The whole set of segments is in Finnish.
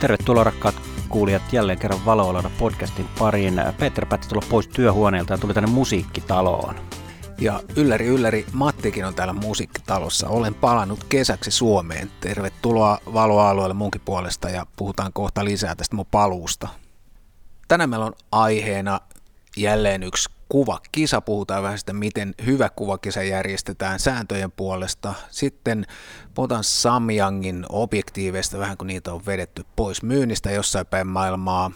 Tervetuloa rakkaat kuulijat jälleen kerran Valoaloida podcastin pariin. Peter päätti tulla pois työhuoneelta ja tuli tänne musiikkitaloon. Ja ylläri ylläri, Mattikin on täällä musiikkitalossa. Olen palannut kesäksi Suomeen. Tervetuloa valoalueelle munkin puolesta ja puhutaan kohta lisää tästä mun paluusta. Tänään meillä on aiheena jälleen yksi kuvakisa. Puhutaan vähän sitä, miten hyvä kuvakisa järjestetään sääntöjen puolesta. Sitten puhutaan Samyangin objektiiveista, vähän kun niitä on vedetty pois myynnistä jossain päin maailmaa.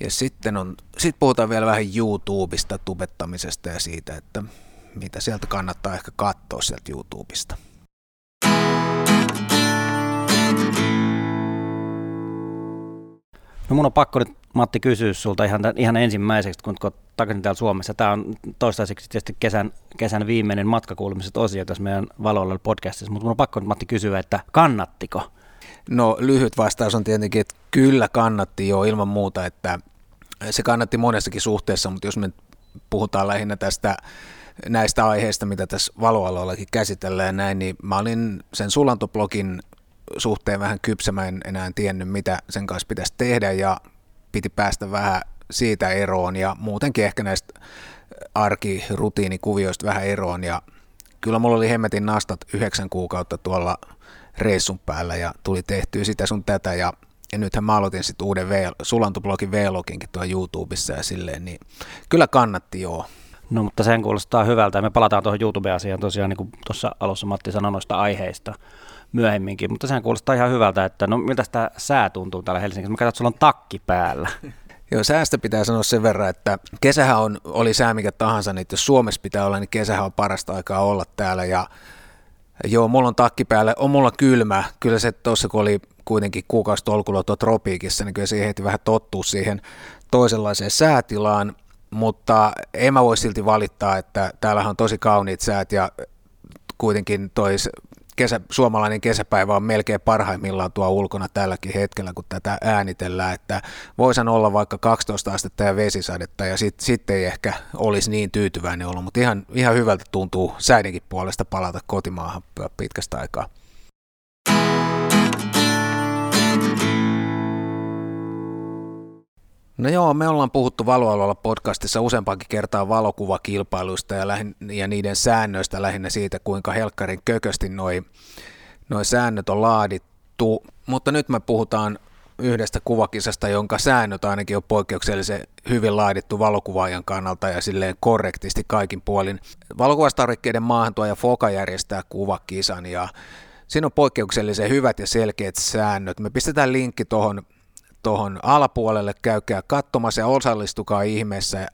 Ja sitten on, sit puhutaan vielä vähän YouTubesta, tubettamisesta ja siitä, että mitä sieltä kannattaa ehkä katsoa sieltä YouTubesta. No mun on pakko nyt Matti kysyä sulta ihan, ihan ensimmäiseksi, kun takaisin täällä Suomessa. Tämä on toistaiseksi tietysti kesän, kesän viimeinen matkakuulumiset osio tässä meidän Valoilla podcastissa, mutta mun on pakko nyt Matti kysyä, että kannattiko? No lyhyt vastaus on tietenkin, että kyllä kannatti jo ilman muuta, että se kannatti monessakin suhteessa, mutta jos me puhutaan lähinnä tästä näistä aiheista, mitä tässä valoaloillakin käsitellään näin, niin mä olin sen sulantoblogin suhteen vähän kypsä, mä en enää tiennyt, mitä sen kanssa pitäisi tehdä ja piti päästä vähän siitä eroon ja muutenkin ehkä näistä arkirutiinikuvioista vähän eroon ja kyllä mulla oli hemmetin nastat yhdeksän kuukautta tuolla reissun päällä ja tuli tehtyä sitä sun tätä ja, ja nythän mä aloitin sitten uuden v, sulantoblogin V-loginkin tuolla YouTubessa ja silleen, niin kyllä kannatti joo. No mutta sen kuulostaa hyvältä me palataan tuohon YouTube-asiaan tosiaan niin kuin tuossa alussa Matti sanoi noista aiheista myöhemminkin, mutta sehän kuulostaa ihan hyvältä, että no miltä tämä sää tuntuu täällä Helsingissä? Mä katson, että sulla on takki päällä. Joo, säästä pitää sanoa sen verran, että kesähän on, oli sää mikä tahansa, niin jos Suomessa pitää olla, niin kesähän on parasta aikaa olla täällä ja joo, mulla on takki päällä, on mulla kylmä, kyllä se tuossa kun oli kuitenkin kuukausi tolkulla tuo tropiikissa, niin kyllä siihen heti vähän tottuu siihen toisenlaiseen säätilaan, mutta en mä voi silti valittaa, että täällähän on tosi kauniit säät ja kuitenkin tois kesä, suomalainen kesäpäivä on melkein parhaimmillaan tuo ulkona tälläkin hetkellä, kun tätä äänitellään, että voisin olla vaikka 12 astetta ja vesisadetta ja sitten sit ei ehkä olisi niin tyytyväinen ollut, mutta ihan, ihan hyvältä tuntuu säidenkin puolesta palata kotimaahan pitkästä aikaa. No joo, me ollaan puhuttu Valoalueella podcastissa useampaankin kertaa valokuvakilpailuista ja, lähin, ja niiden säännöistä lähinnä siitä, kuinka helkkarin kökösti noi, noi säännöt on laadittu. Mutta nyt me puhutaan yhdestä kuvakisasta, jonka säännöt ainakin on poikkeuksellisen hyvin laadittu valokuvaajan kannalta ja silleen korrektisti kaikin puolin. Valokuvastarvikkeiden maahantuoja Foka järjestää kuvakisan ja siinä on poikkeuksellisen hyvät ja selkeät säännöt. Me pistetään linkki tuohon tuohon alapuolelle, käykää katsomassa ja osallistukaa ihmeessä.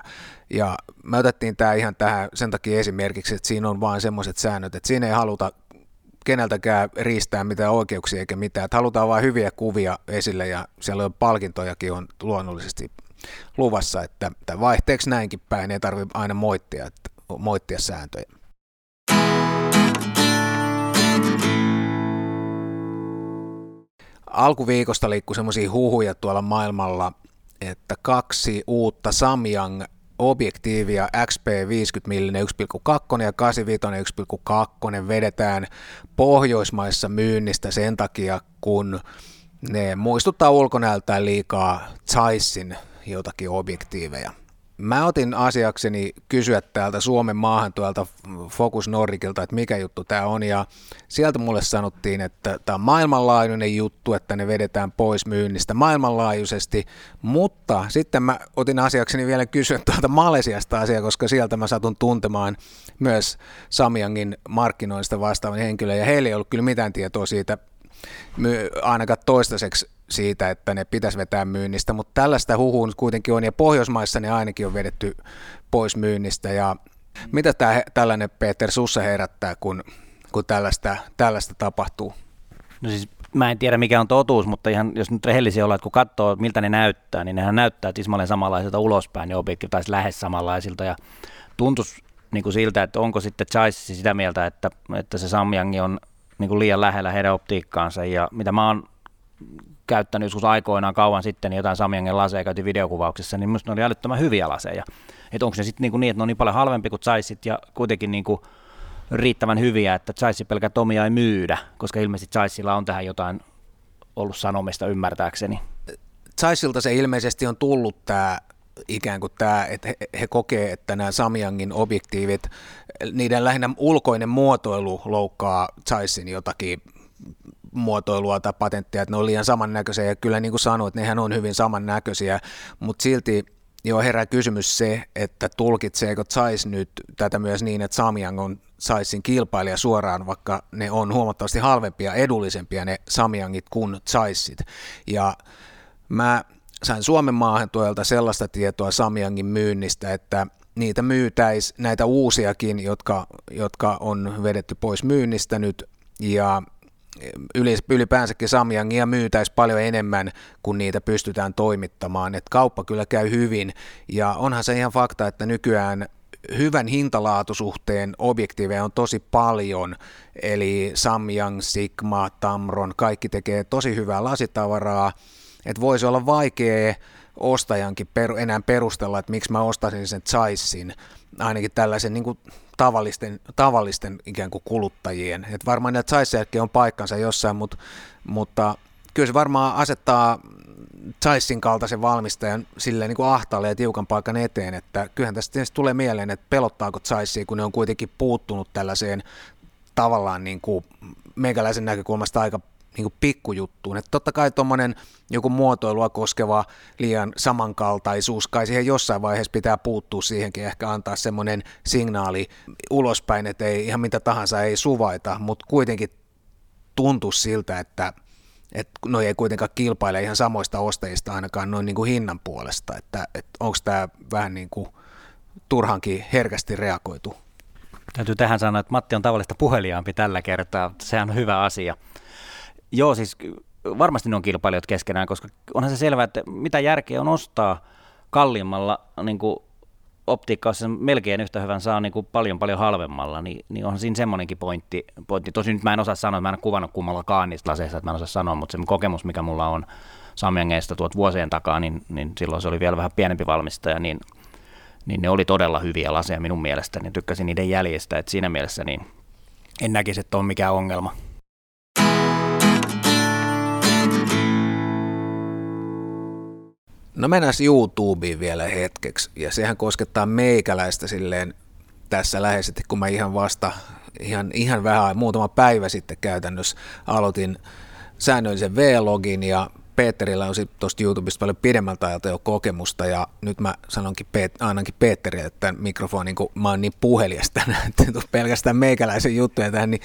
Ja me otettiin tämä ihan tähän sen takia esimerkiksi, että siinä on vain semmoiset säännöt, että siinä ei haluta keneltäkään riistää mitään oikeuksia eikä mitään. Että halutaan vain hyviä kuvia esille ja siellä on palkintojakin on luonnollisesti luvassa, että vaihteeksi näinkin päin ei tarvitse aina moittia, että, moittia sääntöjä. Alkuviikosta liikkui semmoisia huhuja tuolla maailmalla, että kaksi uutta Samyang objektiivia XP50 mm 1,2 ja 85 1,2 vedetään Pohjoismaissa myynnistä sen takia, kun ne muistuttaa ulkonäöltään liikaa Zeissin jotakin objektiiveja. Mä otin asiakseni kysyä täältä Suomen maahan tuolta Focus Nordicilta, että mikä juttu tämä on, ja sieltä mulle sanottiin, että tämä on maailmanlaajuinen juttu, että ne vedetään pois myynnistä maailmanlaajuisesti, mutta sitten mä otin asiakseni vielä kysyä tuolta Malesiasta asiaa, koska sieltä mä satun tuntemaan myös Samyangin markkinoista vastaavan henkilön, ja heillä ei ollut kyllä mitään tietoa siitä ainakaan toistaiseksi siitä, että ne pitäisi vetää myynnistä, mutta tällaista huhuun kuitenkin on, ja Pohjoismaissa ne ainakin on vedetty pois myynnistä, ja mitä tämä, tällainen Peter sussa herättää, kun, kun tällaista, tällaista tapahtuu? No siis mä en tiedä mikä on totuus, mutta ihan jos nyt rehellisiä ollaan, että kun katsoo miltä ne näyttää, niin nehän näyttää tismalleen samanlaisilta ulospäin, ne objektit taisi lähes samanlaisilta, ja tuntuisi niin kuin siltä, että onko sitten Chaissi sitä mieltä, että, että se Samyang on niin kuin liian lähellä heidän optiikkaansa, ja mitä mä oon käyttänyt joskus aikoinaan kauan sitten niin jotain Samyangen laseja käytiin videokuvauksessa, niin minusta ne oli älyttömän hyviä laseja. Että onko se sitten niin, niin, että ne on niin paljon halvempi kuin Zeisit ja kuitenkin niin kuin riittävän hyviä, että Zeissi pelkät omia ei myydä, koska ilmeisesti Zeissilla on tähän jotain ollut sanomista ymmärtääkseni. Saisilta se ilmeisesti on tullut tämä ikään kuin tämä, että he, he kokee, että nämä Samyangin objektiivit, niiden lähinnä ulkoinen muotoilu loukkaa Zeisin jotakin muotoilua tai patenttia, että ne on liian samannäköisiä, ja kyllä niin kuin sanoit, nehän on hyvin samannäköisiä, mutta silti jo herää kysymys se, että tulkitseeko Zeiss nyt tätä myös niin, että Samyang on Zeissin kilpailija suoraan, vaikka ne on huomattavasti halvempia, edullisempia ne Samyangit kuin Zeissit. Ja mä sain Suomen maahan tuolta sellaista tietoa Samyangin myynnistä, että niitä myytäisi näitä uusiakin, jotka, jotka on vedetty pois myynnistä nyt, ja ylipäänsäkin Samyangia myytäisi paljon enemmän, kun niitä pystytään toimittamaan. Et kauppa kyllä käy hyvin, ja onhan se ihan fakta, että nykyään hyvän hintalaatusuhteen objektiiveja on tosi paljon, eli Samyang, Sigma, Tamron, kaikki tekee tosi hyvää lasitavaraa, että voisi olla vaikea ostajankin per, enää perustella, että miksi mä ostaisin sen Zeissin, ainakin tällaisen niin kuin tavallisten, tavallisten ikään kuin kuluttajien. Et varmaan näitä Zeissejäkin on paikkansa jossain, mutta, mutta kyllä se varmaan asettaa Zeissin kaltaisen valmistajan silleen niin kuin ahtaalle ja tiukan paikan eteen, että kyllähän tästä tulee mieleen, että pelottaako Zeissia, kun ne on kuitenkin puuttunut tällaiseen tavallaan niin kuin meikäläisen näkökulmasta aika niin kuin pikkujuttuun. Että totta kai tuommoinen joku muotoilua koskeva liian samankaltaisuus, kai siihen jossain vaiheessa pitää puuttua siihenkin, ehkä antaa semmoinen signaali ulospäin, että ei ihan mitä tahansa ei suvaita, mutta kuitenkin tuntuu siltä, että että no ei kuitenkaan kilpaile ihan samoista ostajista ainakaan noin niin kuin hinnan puolesta, että, että onko tämä vähän niin kuin turhankin herkästi reagoitu. Täytyy tähän sanoa, että Matti on tavallista puheliaampi tällä kertaa, sehän on hyvä asia. Joo, siis varmasti ne on kilpailijat keskenään, koska onhan se selvää, että mitä järkeä on ostaa kalliimmalla niin kuin optiikka, jos melkein yhtä hyvän saa niin kuin paljon paljon halvemmalla, niin, niin onhan siinä semmoinenkin pointti, pointti. Tosin nyt mä en osaa sanoa, mä en ole kuvannut kummallakaan niistä laseista, että mä en osaa sanoa, mutta se kokemus, mikä mulla on Samyangeista tuot vuosien takaa, niin, niin silloin se oli vielä vähän pienempi valmistaja, niin, niin ne oli todella hyviä laseja minun mielestäni, tykkäsin niiden jäljestä, että siinä mielessä niin en näkisi, että on mikään ongelma. No mennään YouTubeen vielä hetkeksi, ja sehän koskettaa meikäläistä silleen tässä läheisesti, kun mä ihan vasta, ihan, ihan vähän, muutama päivä sitten käytännössä aloitin säännöllisen V-login, ja Peterillä on sitten tuosta YouTubesta paljon pidemmältä ajalta jo kokemusta, ja nyt mä sanonkin Peet, ainakin Peterille, että mikrofoni, kun mä oon niin puhelias tänään, että pelkästään meikäläisen juttuja tähän, niin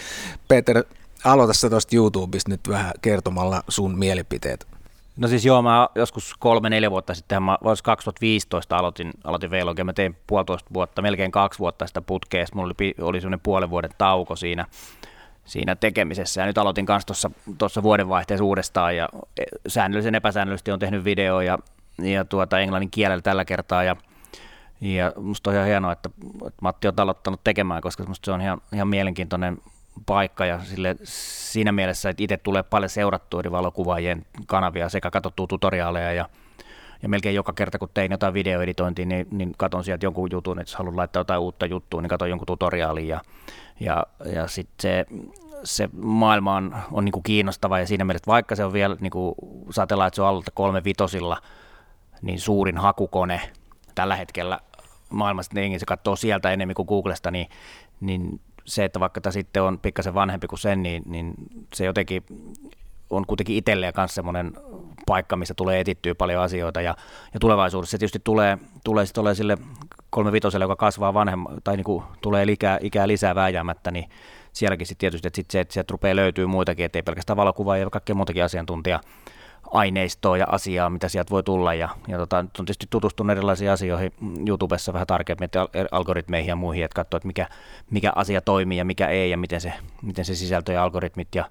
Peter, aloita sä tuosta YouTubesta nyt vähän kertomalla sun mielipiteet. No siis joo, mä joskus kolme-neljä vuotta sitten, mä vois 2015 aloitin, aloitin vlogia, mä tein puolitoista vuotta, melkein kaksi vuotta sitä putkeesta, mulla oli, oli semmoinen puolen vuoden tauko siinä, siinä tekemisessä, ja nyt aloitin kanssa tuossa vuodenvaihteessa uudestaan, ja e, säännöllisen epäsäännöllisesti on tehnyt video ja, ja tuota, englannin kielellä tällä kertaa, ja ja musta on ihan hienoa, että, että Matti on aloittanut tekemään, koska musta se on ihan, ihan mielenkiintoinen paikka ja sille, siinä mielessä, että itse tulee paljon seurattua eri valokuvaajien kanavia sekä katsottua tutoriaaleja ja, ja melkein joka kerta, kun tein jotain videoeditointia, niin, niin katson sieltä jonkun jutun, että jos haluan laittaa jotain uutta juttua, niin katson jonkun tutoriaalin ja, ja, ja sitten se, se maailma on, on niin kuin kiinnostava ja siinä mielessä, vaikka se on vielä, niin kuin saatellaan, että se on alta kolme vitosilla, niin suurin hakukone tällä hetkellä maailmassa, niin se katsoo sieltä enemmän kuin Googlesta, niin, niin se, että vaikka tämä sitten on pikkasen vanhempi kuin sen, niin, niin se jotenkin on kuitenkin itselleen kanssa semmoinen paikka, missä tulee etittyä paljon asioita ja, ja tulevaisuudessa se tietysti tulee, tulee sitten olemaan sille kolmevitoselle, joka kasvaa vanhemma, tai niin kuin tulee ikää, ikää lisää vääjäämättä, niin sielläkin sitten tietysti, että, sit se, että sieltä rupeaa löytyy muitakin, ettei pelkästään valokuva ja kaikkea muutakin asiantuntija aineistoa ja asiaa, mitä sieltä voi tulla. Ja, ja tota, on tietysti tutustunut erilaisiin asioihin YouTubessa vähän tarkemmin, että algoritmeihin ja muihin, että katsoo, että mikä, mikä asia toimii ja mikä ei, ja miten se, miten se sisältö ja algoritmit ja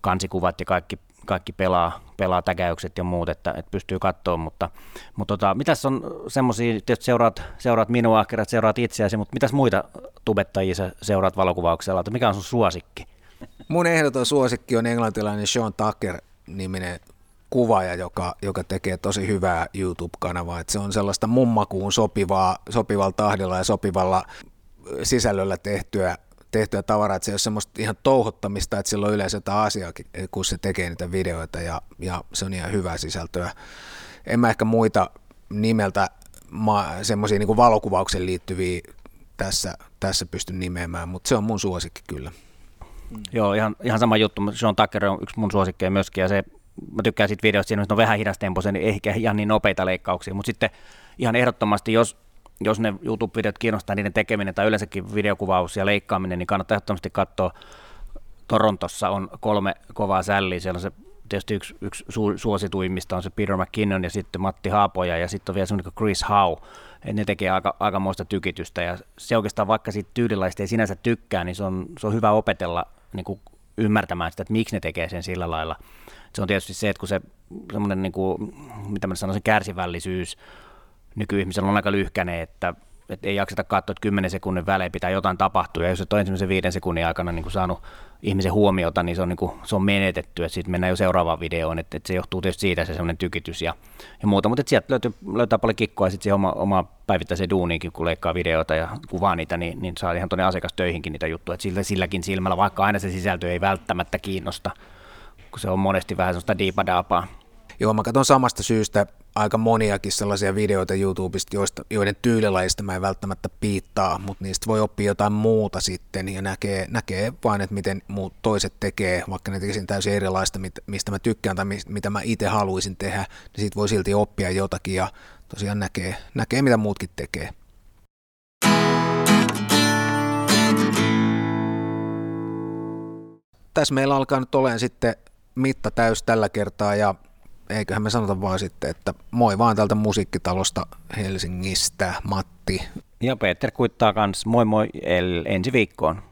kansikuvat ja kaikki, kaikki pelaa, pelaa täkäykset ja muut, että, että pystyy katsoa, mutta, mutta tota, mitäs on semmoisia, tietysti seuraat, seuraat minua, kerät seuraat itseäsi, mutta mitäs muita tubettajia seuraat valokuvauksella, mikä on sun suosikki? Mun ehdoton suosikki on englantilainen Sean Tucker niminen kuvaaja, joka, joka tekee tosi hyvää YouTube-kanavaa. että se on sellaista mummakuun sopivaa, sopivalla tahdilla ja sopivalla sisällöllä tehtyä, tehtyä tavaraa, se ei ole semmoista ihan touhottamista, että sillä on yleensä jotain asiaakin, kun se tekee niitä videoita ja, ja se on ihan hyvää sisältöä. En mä ehkä muita nimeltä semmoisia niin valokuvaukseen liittyviä tässä, tässä pysty nimeämään, mutta se on mun suosikki kyllä. Mm. Joo, ihan, ihan sama juttu. Sean Tucker on yksi mun suosikkeja myöskin, ja se, mä tykkään siitä videosta, siinä on vähän hidastempoisia, niin ehkä ihan niin nopeita leikkauksia, mutta sitten ihan ehdottomasti, jos, jos ne YouTube-videot kiinnostaa niiden tekeminen tai yleensäkin videokuvaus ja leikkaaminen, niin kannattaa ehdottomasti katsoa. Torontossa on kolme kovaa sälliä, siellä on se tietysti yksi, yksi su, suosituimmista on se Peter McKinnon ja sitten Matti Haapoja ja sitten on vielä semmoinen kuin Chris Howe. Et ne tekee aika, aikamoista tykitystä ja se oikeastaan vaikka siitä tyylilaista ei sinänsä tykkää, niin se on, se on hyvä opetella niin kuin ymmärtämään sitä, että miksi ne tekee sen sillä lailla. Se on tietysti se, että kun se semmoinen, niin kuin, mitä mä sanoisin, kärsivällisyys nykyihmisellä on aika lyhkäinen, että että ei jakseta katsoa, että 10 sekunnin välein pitää jotain tapahtua, ja jos et ole ensimmäisen viiden sekunnin aikana niin kuin saanut ihmisen huomiota, niin se on, niin kuin, se on menetetty, että sitten mennään jo seuraavaan videoon, että, että se johtuu tietysti siitä se semmoinen tykitys ja, ja muuta, mutta sieltä löytyy, löytää paljon kikkoa. Sitten se oma, oma päivittäisen duuniinkin, kun leikkaa videoita ja kuvaa niitä, niin, niin saa ihan tuonne asiakastöihinkin niitä juttuja, että sillä, silläkin silmällä, vaikka aina se sisältö ei välttämättä kiinnosta, kun se on monesti vähän sellaista diipadaapaa. Joo, mä katson samasta syystä aika moniakin sellaisia videoita YouTubesta, joista, joiden tyylilajista mä en välttämättä piittaa, mutta niistä voi oppia jotain muuta sitten ja näkee, näkee vain, että miten muut toiset tekee, vaikka ne tekisin täysin erilaista, mistä mä tykkään tai mitä mä itse haluaisin tehdä, niin siitä voi silti oppia jotakin ja tosiaan näkee, näkee mitä muutkin tekee. Tässä meillä alkaa nyt olemaan sitten mitta täys tällä kertaa ja eiköhän me sanota vaan sitten, että moi vaan täältä musiikkitalosta Helsingistä, Matti. Ja Peter kuittaa kanssa, moi moi el, ensi viikkoon.